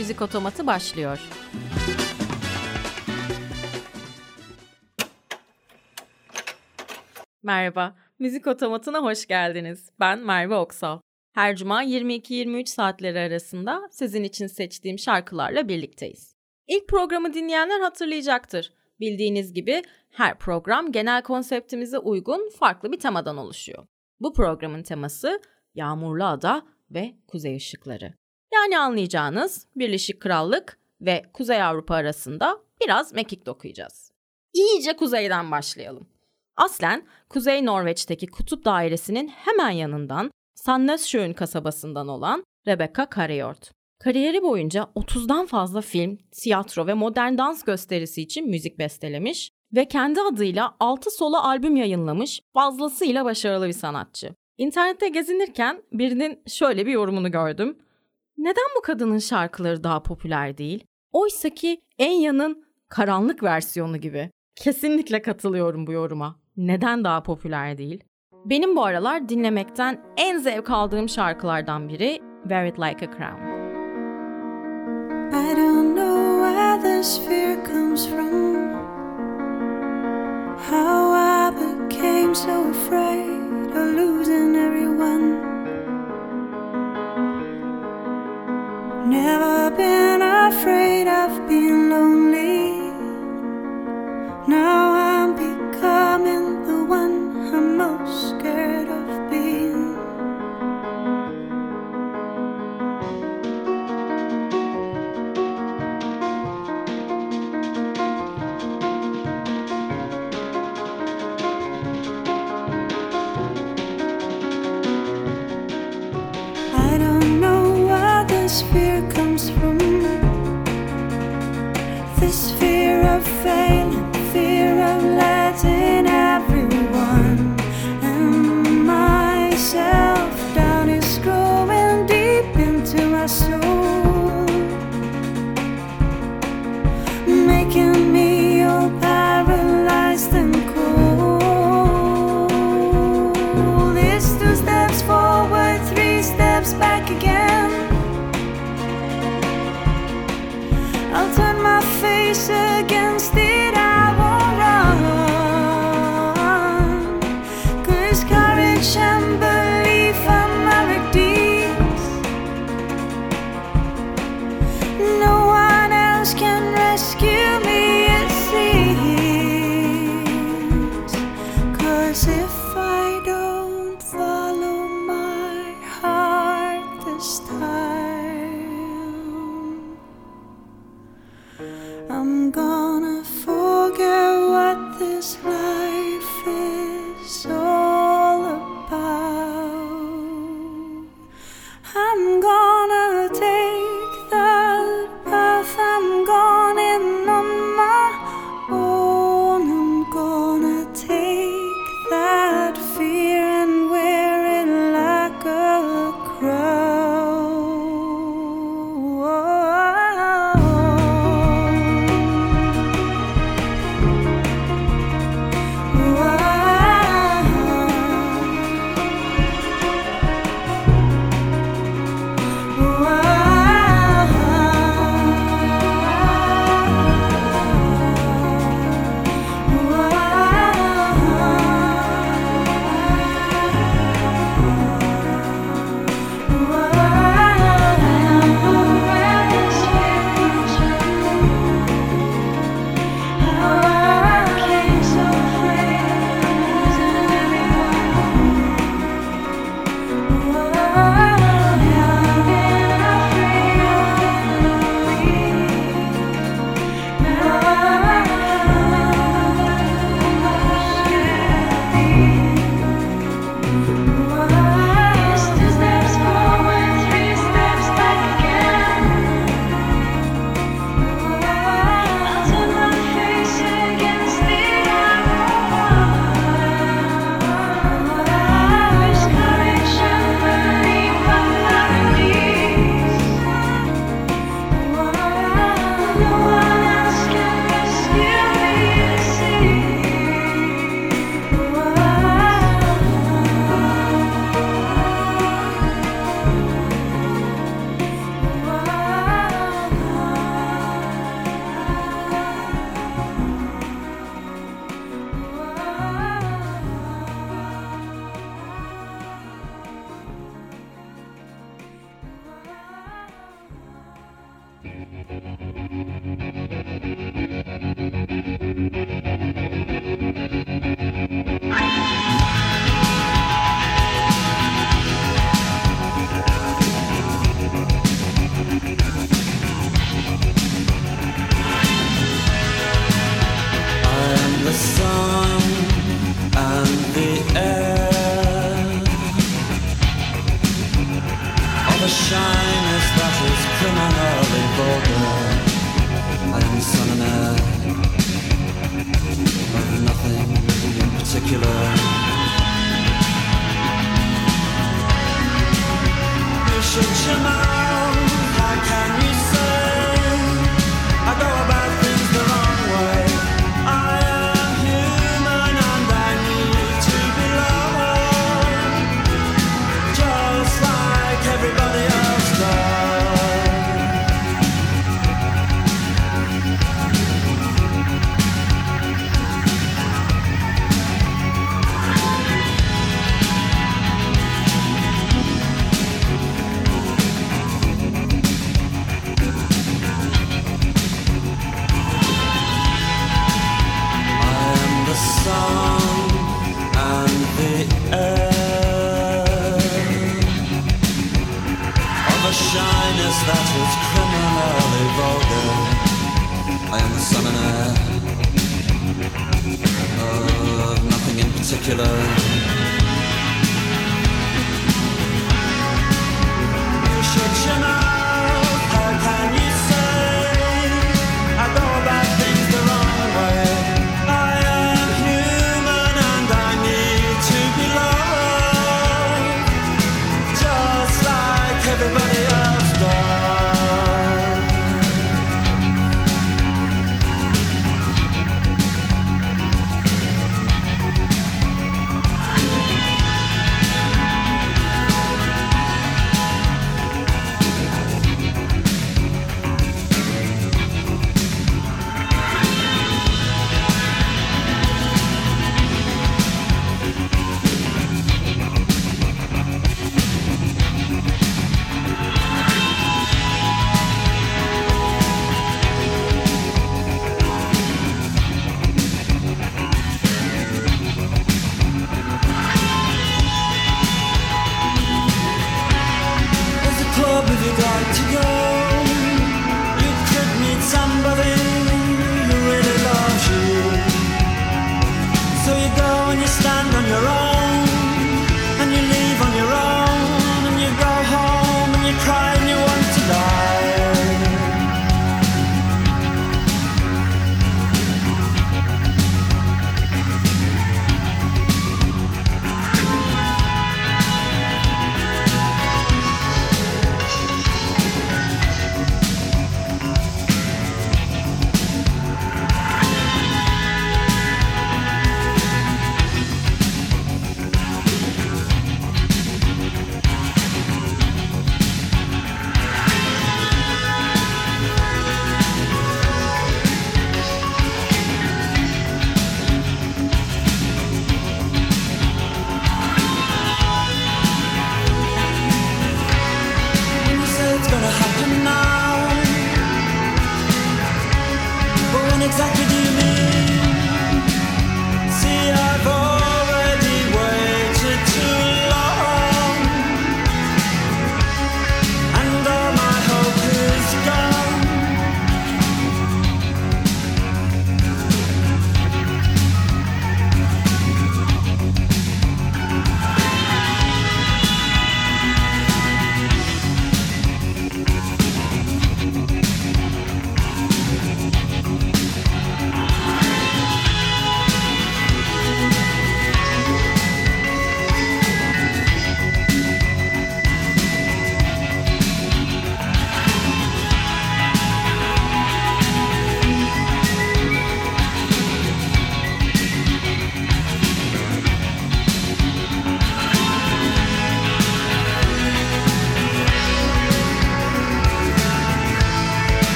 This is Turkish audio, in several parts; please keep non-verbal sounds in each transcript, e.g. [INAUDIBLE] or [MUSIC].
Müzik Otomatı başlıyor. Merhaba, Müzik Otomatı'na hoş geldiniz. Ben Merve Oksal. Her cuma 22-23 saatleri arasında sizin için seçtiğim şarkılarla birlikteyiz. İlk programı dinleyenler hatırlayacaktır. Bildiğiniz gibi her program genel konseptimize uygun farklı bir temadan oluşuyor. Bu programın teması Yağmurlu Ada ve Kuzey Işıkları. Yani anlayacağınız Birleşik Krallık ve Kuzey Avrupa arasında biraz mekik dokuyacağız. İyice kuzeyden başlayalım. Aslen Kuzey Norveç'teki Kutup Dairesi'nin hemen yanından Sandnessjön kasabasından olan Rebecca Karayort. Kariyeri boyunca 30'dan fazla film, tiyatro ve modern dans gösterisi için müzik bestelemiş ve kendi adıyla 6 solo albüm yayınlamış fazlasıyla başarılı bir sanatçı. İnternette gezinirken birinin şöyle bir yorumunu gördüm. Neden bu kadının şarkıları daha popüler değil? Oysa ki Enya'nın karanlık versiyonu gibi. Kesinlikle katılıyorum bu yoruma. Neden daha popüler değil? Benim bu aralar dinlemekten en zevk aldığım şarkılardan biri Wear It Like a Crown. I don't know where this fear comes from How I became so afraid of losing everyone Gonna forget what this life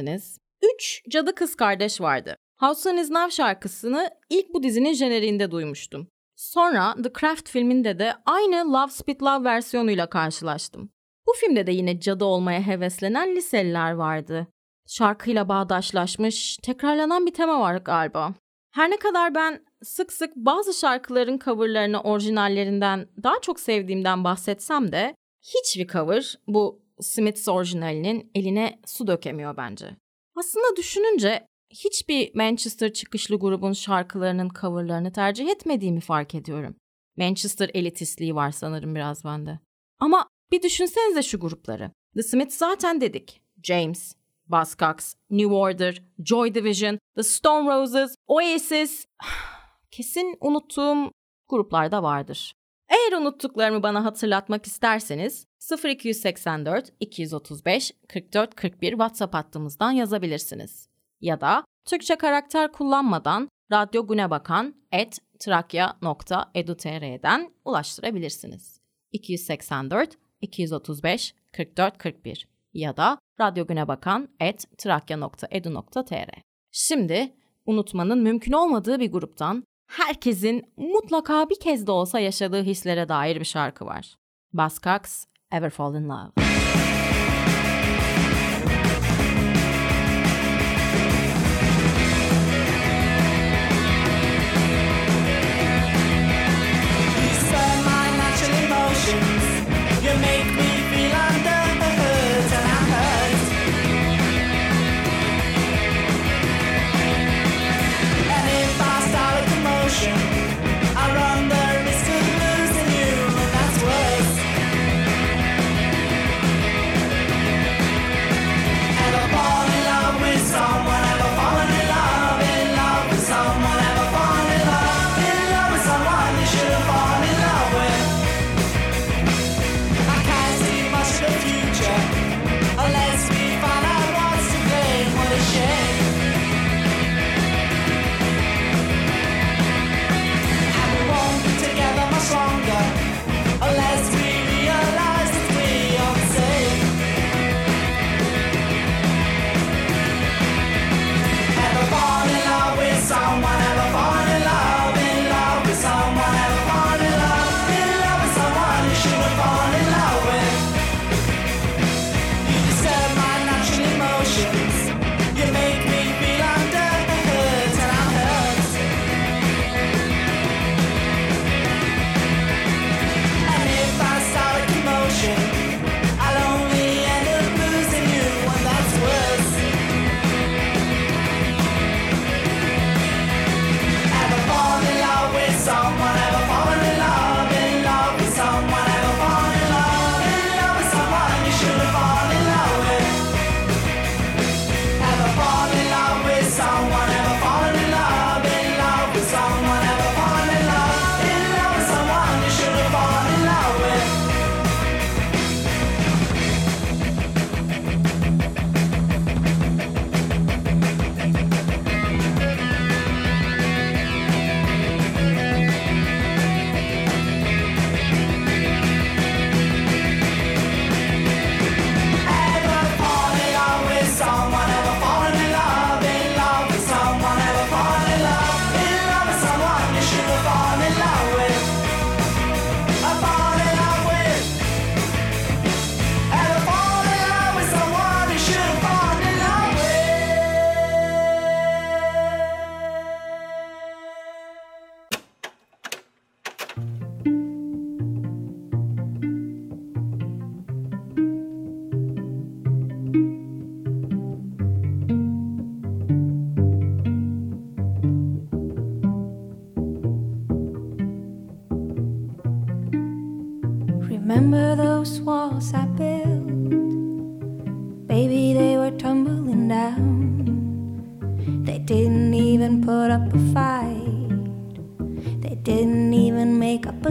dinlersiniz. 3 cadı kız kardeş vardı. House'un Is Now şarkısını ilk bu dizinin jeneriğinde duymuştum. Sonra The Craft filminde de aynı Love Speed Love versiyonuyla karşılaştım. Bu filmde de yine cadı olmaya heveslenen liseliler vardı. Şarkıyla bağdaşlaşmış, tekrarlanan bir tema var galiba. Her ne kadar ben sık sık bazı şarkıların coverlarını orijinallerinden daha çok sevdiğimden bahsetsem de hiçbir cover bu Smiths orijinalinin eline su dökemiyor bence. Aslında düşününce hiçbir Manchester çıkışlı grubun şarkılarının coverlarını tercih etmediğimi fark ediyorum. Manchester elitistliği var sanırım biraz bende. Ama bir düşünsenize şu grupları. The Smiths zaten dedik. James, Buzzcocks, New Order, Joy Division, The Stone Roses, Oasis. [SIGHS] Kesin unuttuğum gruplar da vardır. Eğer unuttuklarımı bana hatırlatmak isterseniz 0284 235 44 41 WhatsApp hattımızdan yazabilirsiniz. Ya da Türkçe karakter kullanmadan radyogunebakan.trakya.edu.tr'den ulaştırabilirsiniz. 284 235 44 41 ya da radyogunebakan.trakya.edu.tr Şimdi unutmanın mümkün olmadığı bir gruptan herkesin mutlaka bir kez de olsa yaşadığı hislere dair bir şarkı var. Buzzcocks, Ever Fall in Love.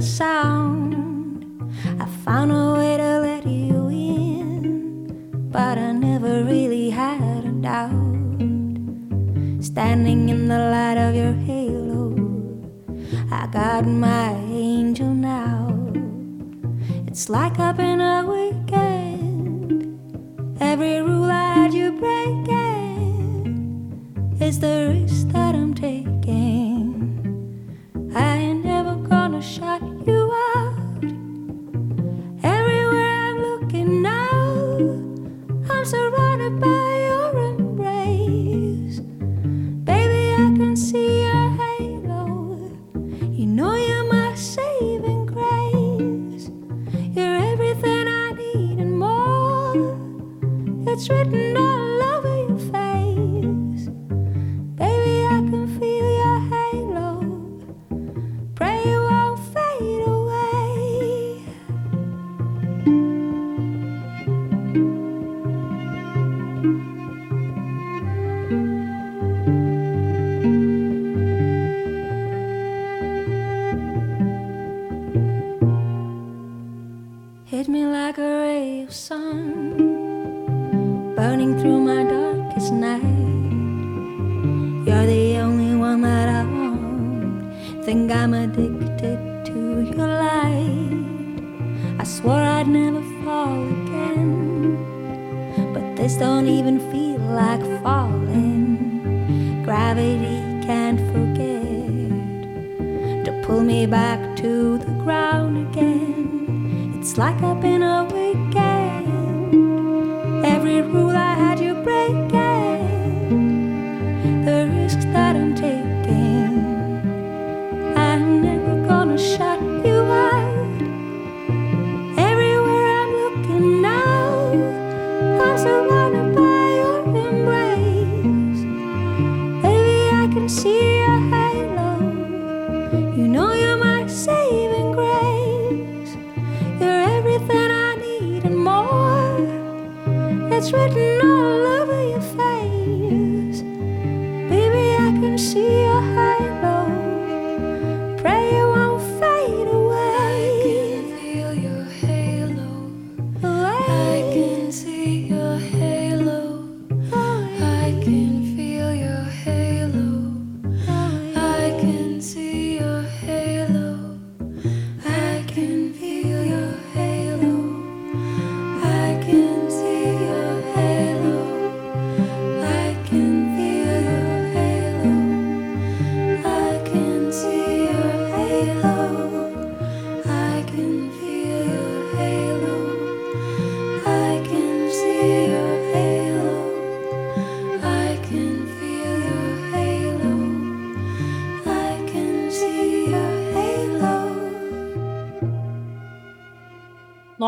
sound.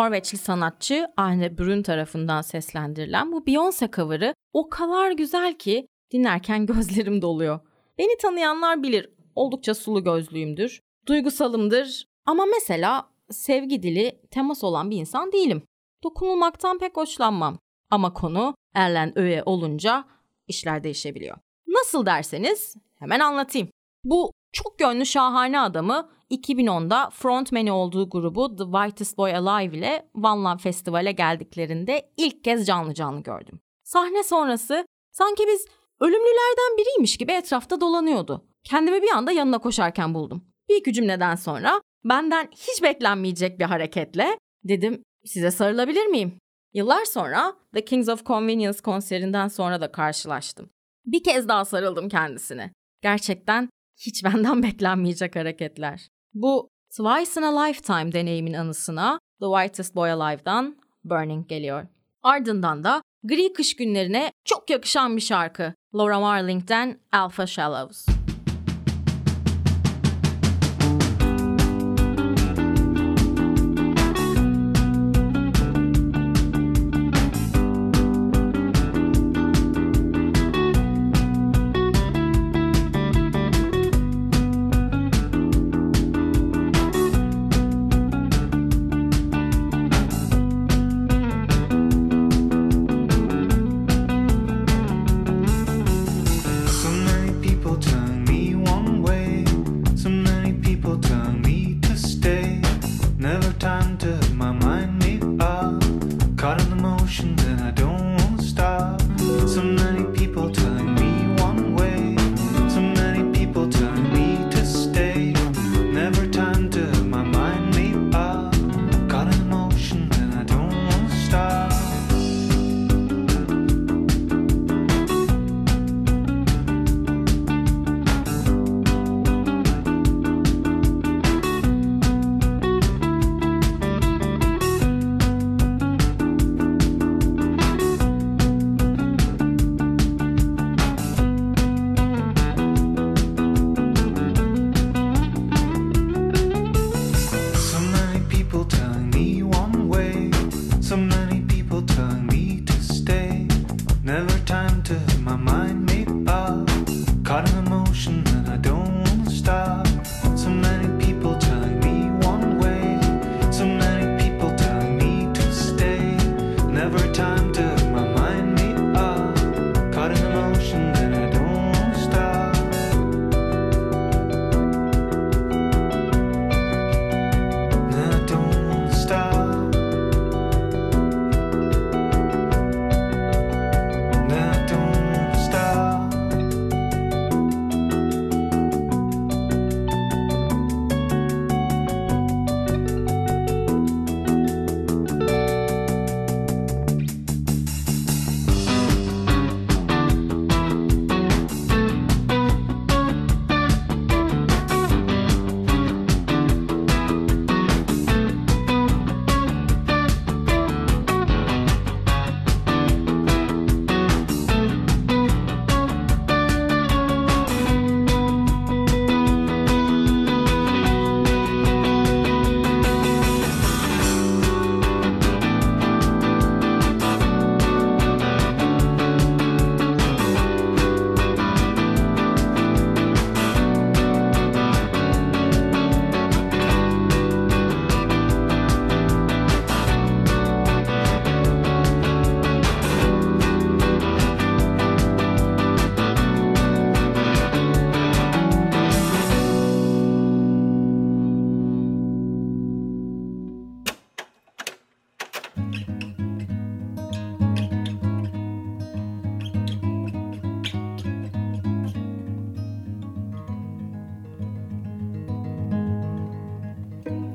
Norveçli sanatçı Arne Brun tarafından seslendirilen bu Beyoncé cover'ı o kadar güzel ki dinlerken [LAUGHS] gözlerim doluyor. Beni tanıyanlar bilir oldukça sulu gözlüyümdür, duygusalımdır ama mesela sevgi dili temas olan bir insan değilim. Dokunulmaktan pek hoşlanmam ama konu Erlen Öğe olunca işler değişebiliyor. Nasıl derseniz hemen anlatayım. Bu çok gönlü şahane adamı 2010'da frontmeni olduğu grubu The Whitest Boy Alive ile One Love Festival'e geldiklerinde ilk kez canlı canlı gördüm. Sahne sonrası sanki biz ölümlülerden biriymiş gibi etrafta dolanıyordu. Kendimi bir anda yanına koşarken buldum. Bir iki cümleden sonra benden hiç beklenmeyecek bir hareketle dedim size sarılabilir miyim? Yıllar sonra The Kings of Convenience konserinden sonra da karşılaştım. Bir kez daha sarıldım kendisine. Gerçekten hiç benden [LAUGHS] beklenmeyecek hareketler. Bu Twice in a Lifetime deneyimin anısına The Whitest Boy Alive'dan Burning geliyor. Ardından da gri kış günlerine çok yakışan bir şarkı Laura Marling'den Alpha Shallows.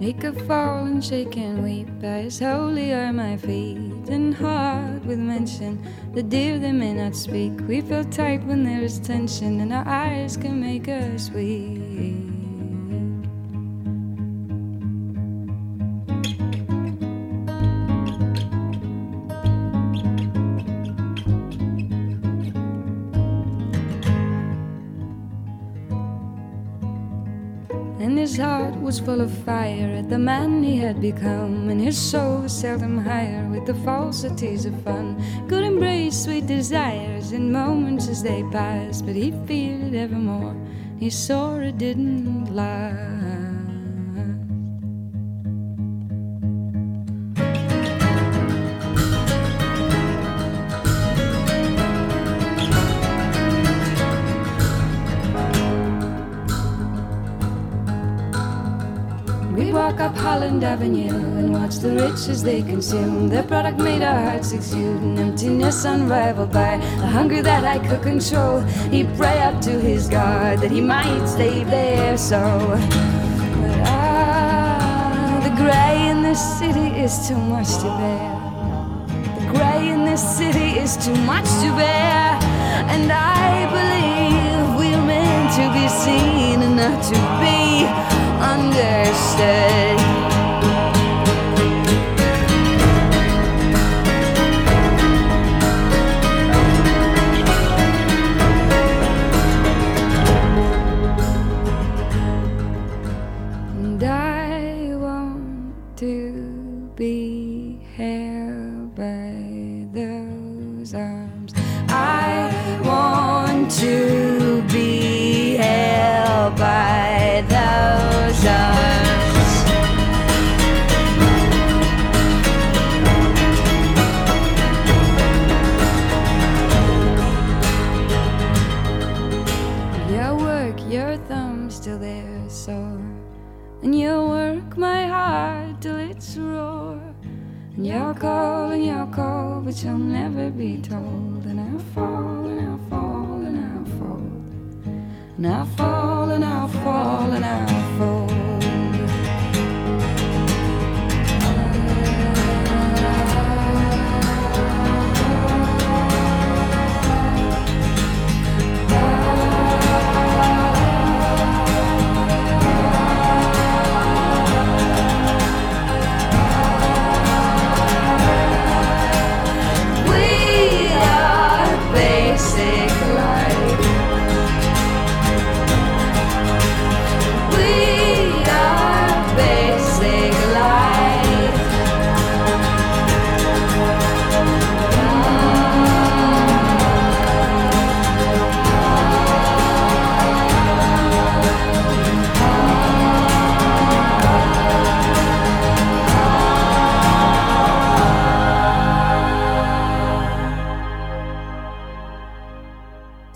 He could fall and shake and weep as holy are my feet and heart with mention. The dear they may not speak. We feel tight when there is tension, and our eyes can make us weep. Was full of fire at the man he had become, and his soul was seldom higher with the falsities of fun. Could embrace sweet desires in moments as they passed, but he feared it evermore. He saw it didn't last. Avenue and watch the rich as they consume. Their product made our hearts exude an emptiness unrivaled by a hunger that I could control. He pray up to his God that he might stay there. So, but ah, the gray in this city is too much to bear. The gray in this city is too much to bear, and I believe we're meant to be seen and not to be understood.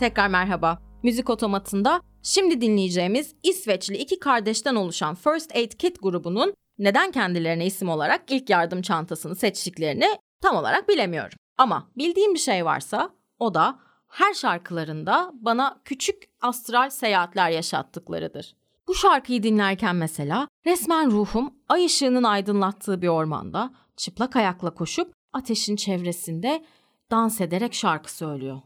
Tekrar merhaba. Müzik otomatında şimdi dinleyeceğimiz İsveçli iki kardeşten oluşan First Aid Kit grubunun neden kendilerine isim olarak ilk yardım çantasını seçtiklerini tam olarak bilemiyorum. Ama bildiğim bir şey varsa o da her şarkılarında bana küçük astral seyahatler yaşattıklarıdır. Bu şarkıyı dinlerken mesela resmen ruhum ay ışığının aydınlattığı bir ormanda çıplak ayakla koşup ateşin çevresinde dans ederek şarkı söylüyor.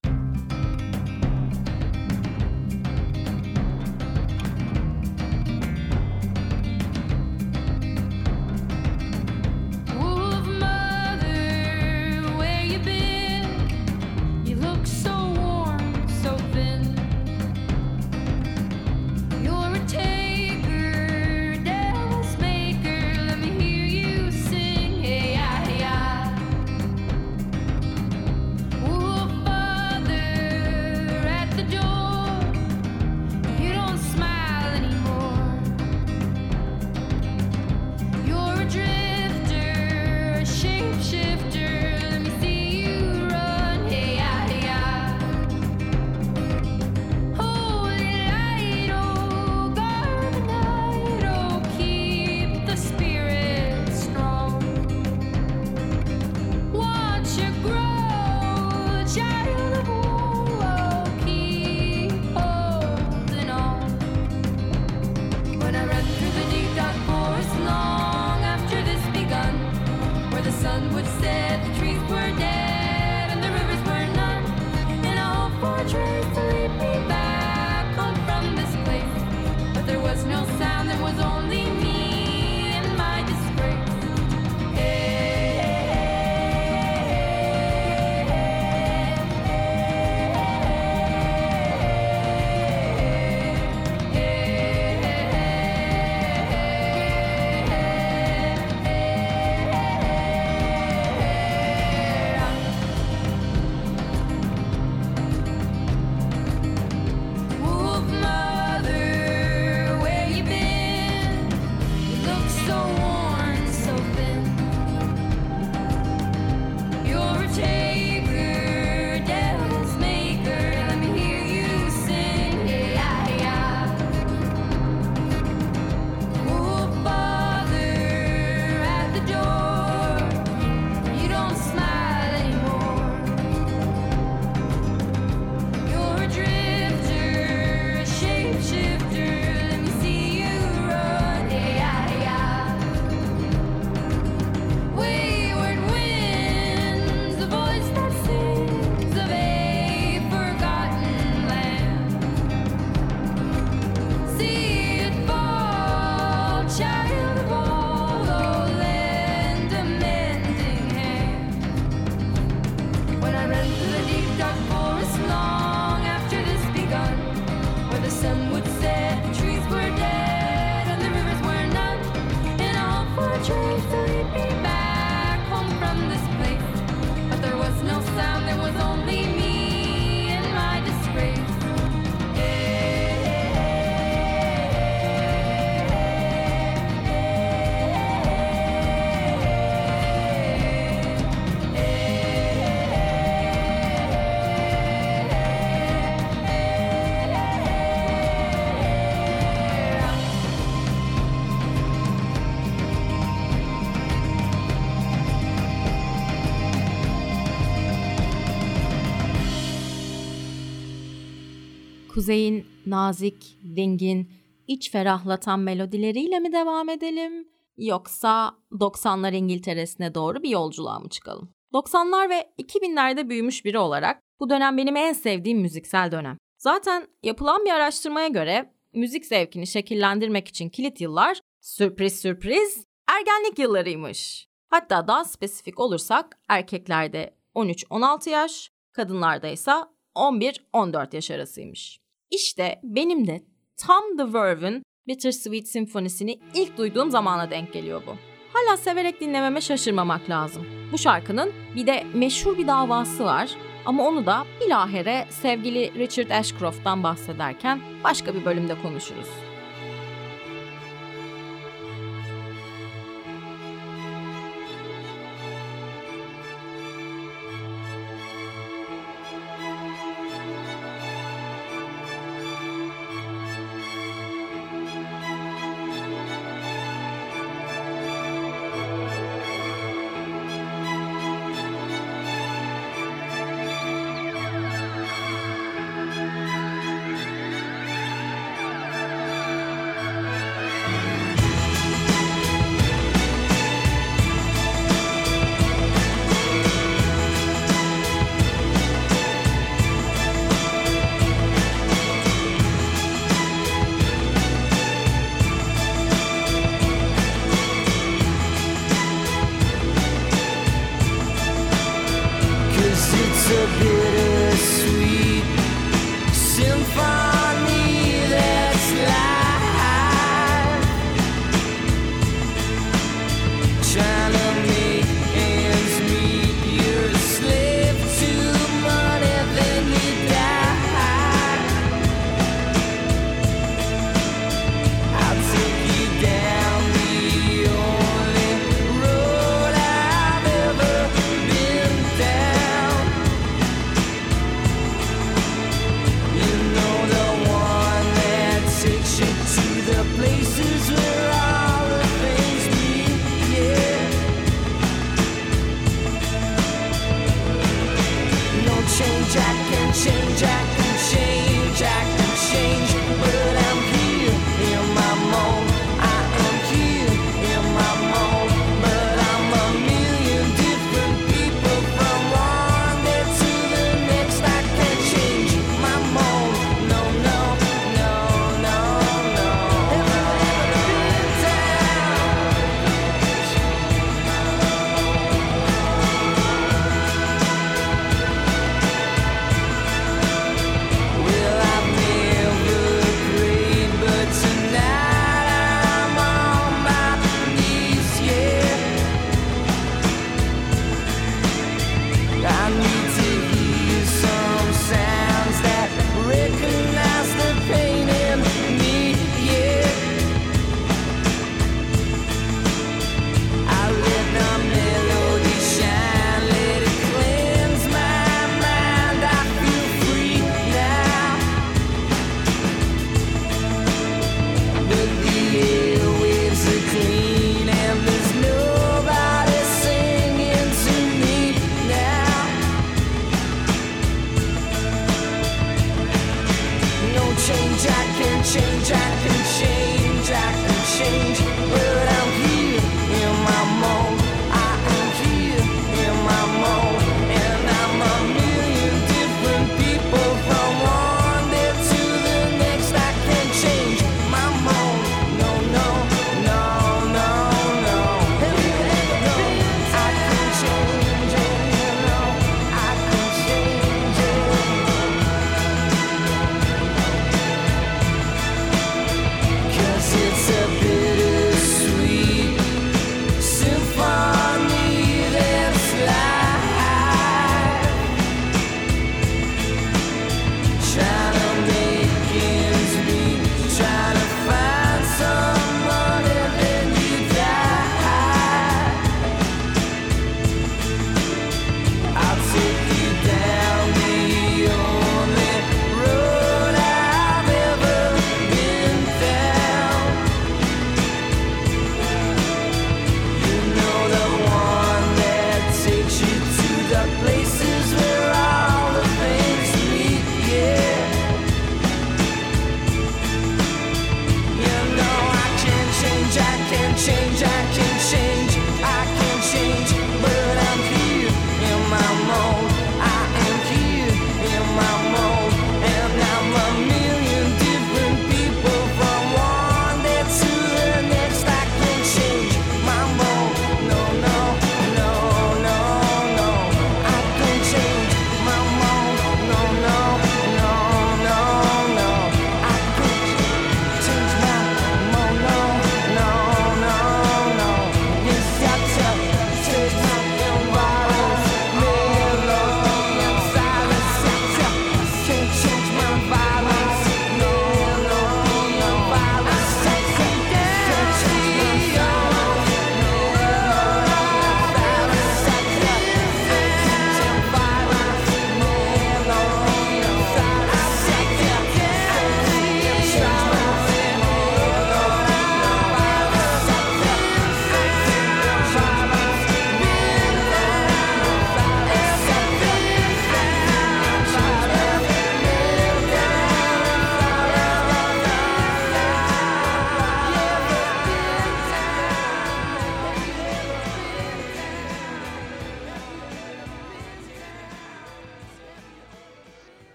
Kuzey'in nazik, dingin, iç ferahlatan melodileriyle mi devam edelim? Yoksa 90'lar İngiltere'sine doğru bir yolculuğa mı çıkalım? 90'lar ve 2000'lerde büyümüş biri olarak bu dönem benim en sevdiğim müziksel dönem. Zaten yapılan bir araştırmaya göre müzik zevkini şekillendirmek için kilit yıllar sürpriz sürpriz ergenlik yıllarıymış. Hatta daha spesifik olursak erkeklerde 13-16 yaş, kadınlarda ise 11-14 yaş arasıymış. İşte benim de tam The Verve'ün Bittersweet Symphony'sini ilk duyduğum zamana denk geliyor bu. Hala severek dinlememe şaşırmamak lazım. Bu şarkının bir de meşhur bir davası var ama onu da bilahare sevgili Richard Ashcroft'tan bahsederken başka bir bölümde konuşuruz.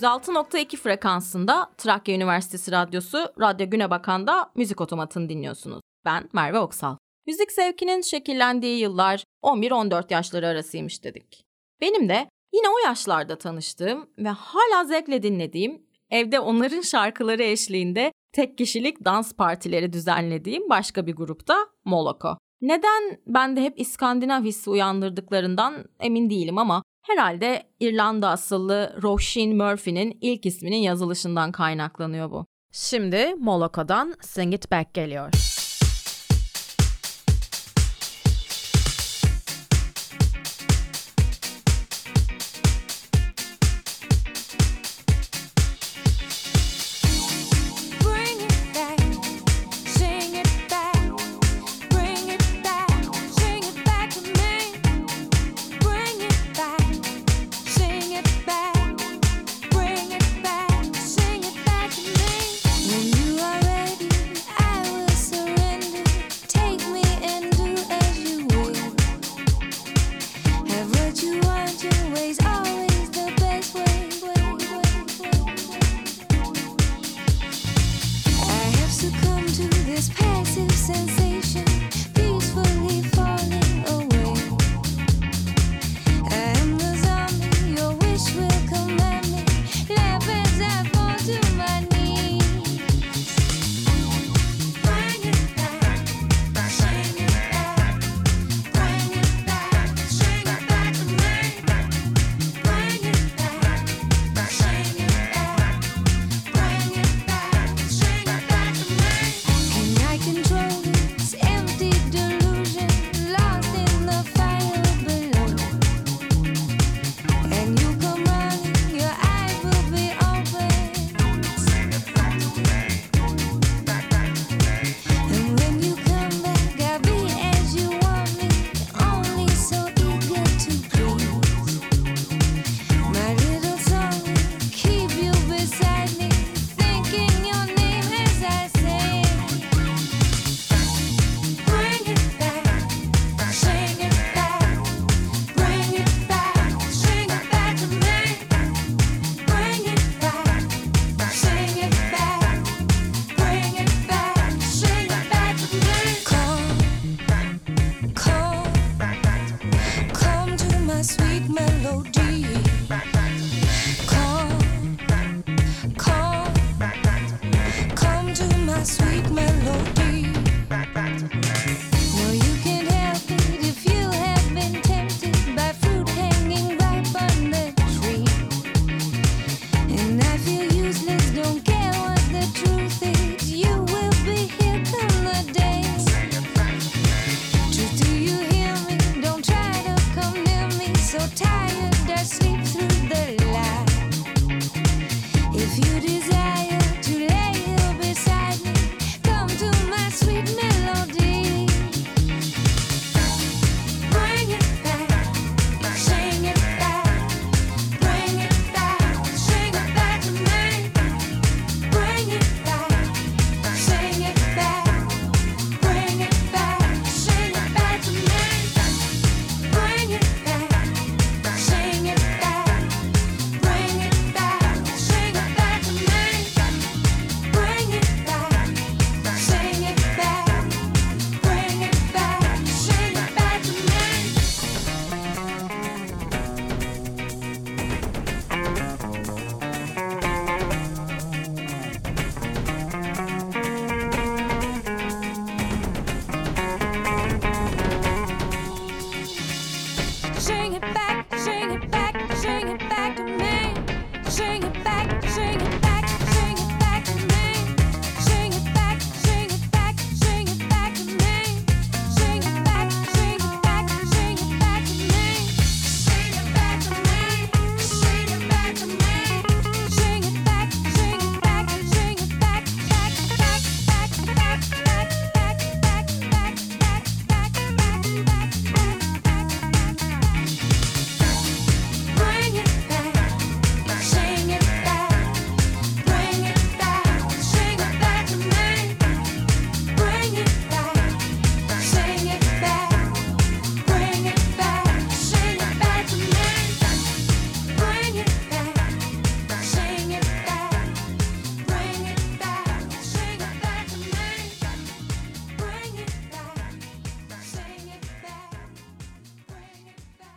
106.2 frekansında Trakya Üniversitesi Radyosu, Radyo Günebakan'da Müzik Otomatı'nı dinliyorsunuz. Ben Merve Oksal. Müzik sevkinin şekillendiği yıllar 11-14 yaşları arasıymış dedik. Benim de yine o yaşlarda tanıştığım ve hala zevkle dinlediğim, evde onların şarkıları eşliğinde tek kişilik dans partileri düzenlediğim başka bir grupta Moloko. Neden bende hep İskandinav hissi uyandırdıklarından emin değilim ama Herhalde İrlanda asıllı Roisin Murphy'nin ilk isminin yazılışından kaynaklanıyor bu. Şimdi Moloko'dan Sing It Back geliyor.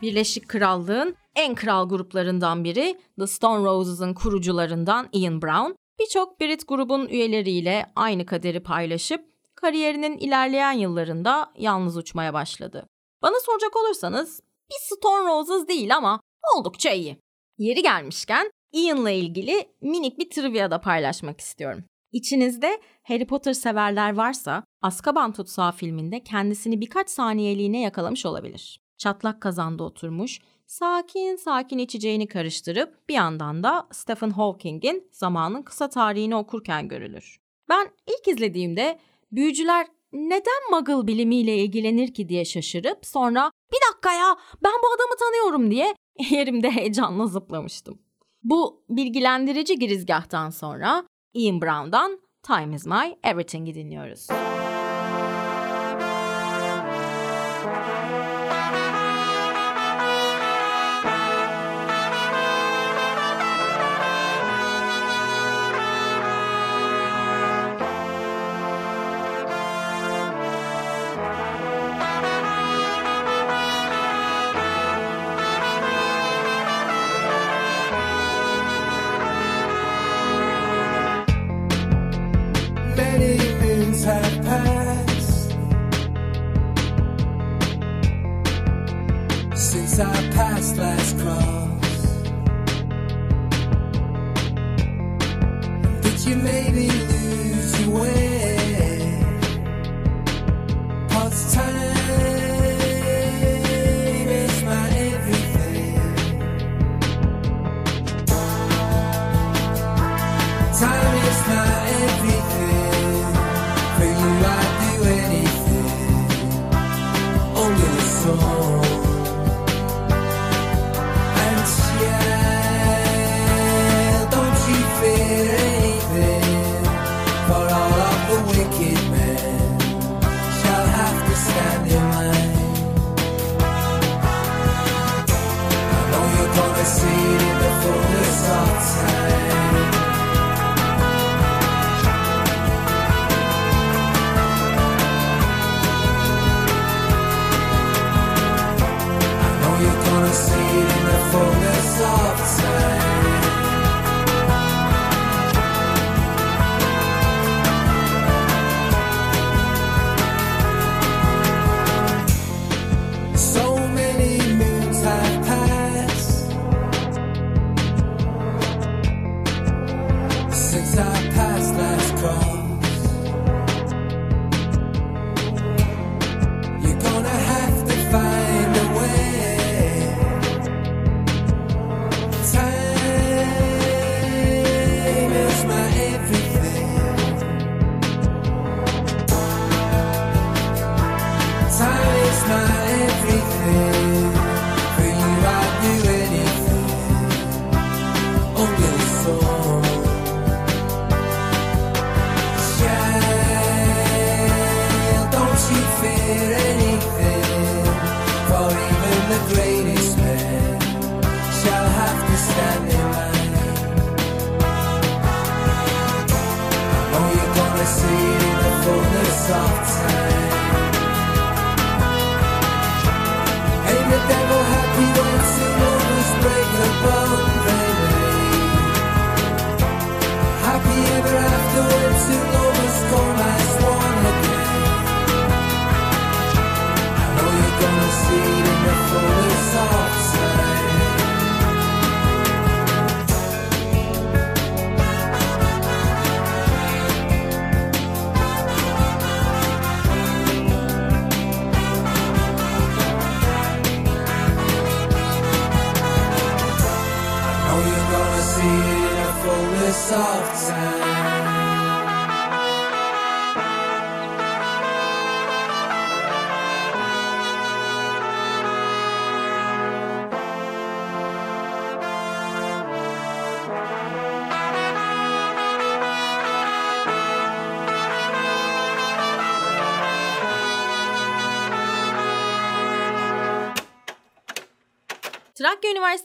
Birleşik Krallığın en kral gruplarından biri The Stone Roses'ın kurucularından Ian Brown, birçok Brit grubun üyeleriyle aynı kaderi paylaşıp kariyerinin ilerleyen yıllarında yalnız uçmaya başladı. Bana soracak olursanız bir Stone Roses değil ama oldukça iyi. Yeri gelmişken Ian'la ilgili minik bir trivia da paylaşmak istiyorum. İçinizde Harry Potter severler varsa Azkaban Tutsağı filminde kendisini birkaç saniyeliğine yakalamış olabilir. Çatlak kazanda oturmuş, sakin sakin içeceğini karıştırıp bir yandan da Stephen Hawking'in zamanın kısa tarihini okurken görülür. Ben ilk izlediğimde büyücüler neden muggle bilimiyle ilgilenir ki diye şaşırıp sonra bir dakika ya ben bu adamı tanıyorum diye [LAUGHS] yerimde heyecanla zıplamıştım. Bu bilgilendirici girizgahtan sonra Ian Brown'dan Time Is My Everything'i dinliyoruz. Many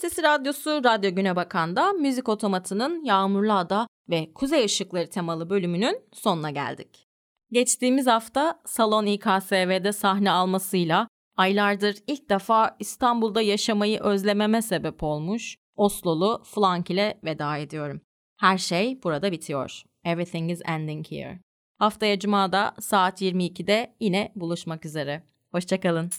Üniversitesi Radyosu Radyo Güne Bakan'da Müzik Otomatı'nın Yağmurlu Ada ve Kuzey Işıkları temalı bölümünün sonuna geldik. Geçtiğimiz hafta Salon İKSV'de sahne almasıyla aylardır ilk defa İstanbul'da yaşamayı özlememe sebep olmuş Oslolu Flank ile veda ediyorum. Her şey burada bitiyor. Everything is ending here. Haftaya Cuma'da saat 22'de yine buluşmak üzere. Hoşçakalın.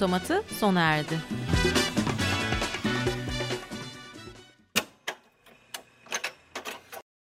Otomatı sona erdi.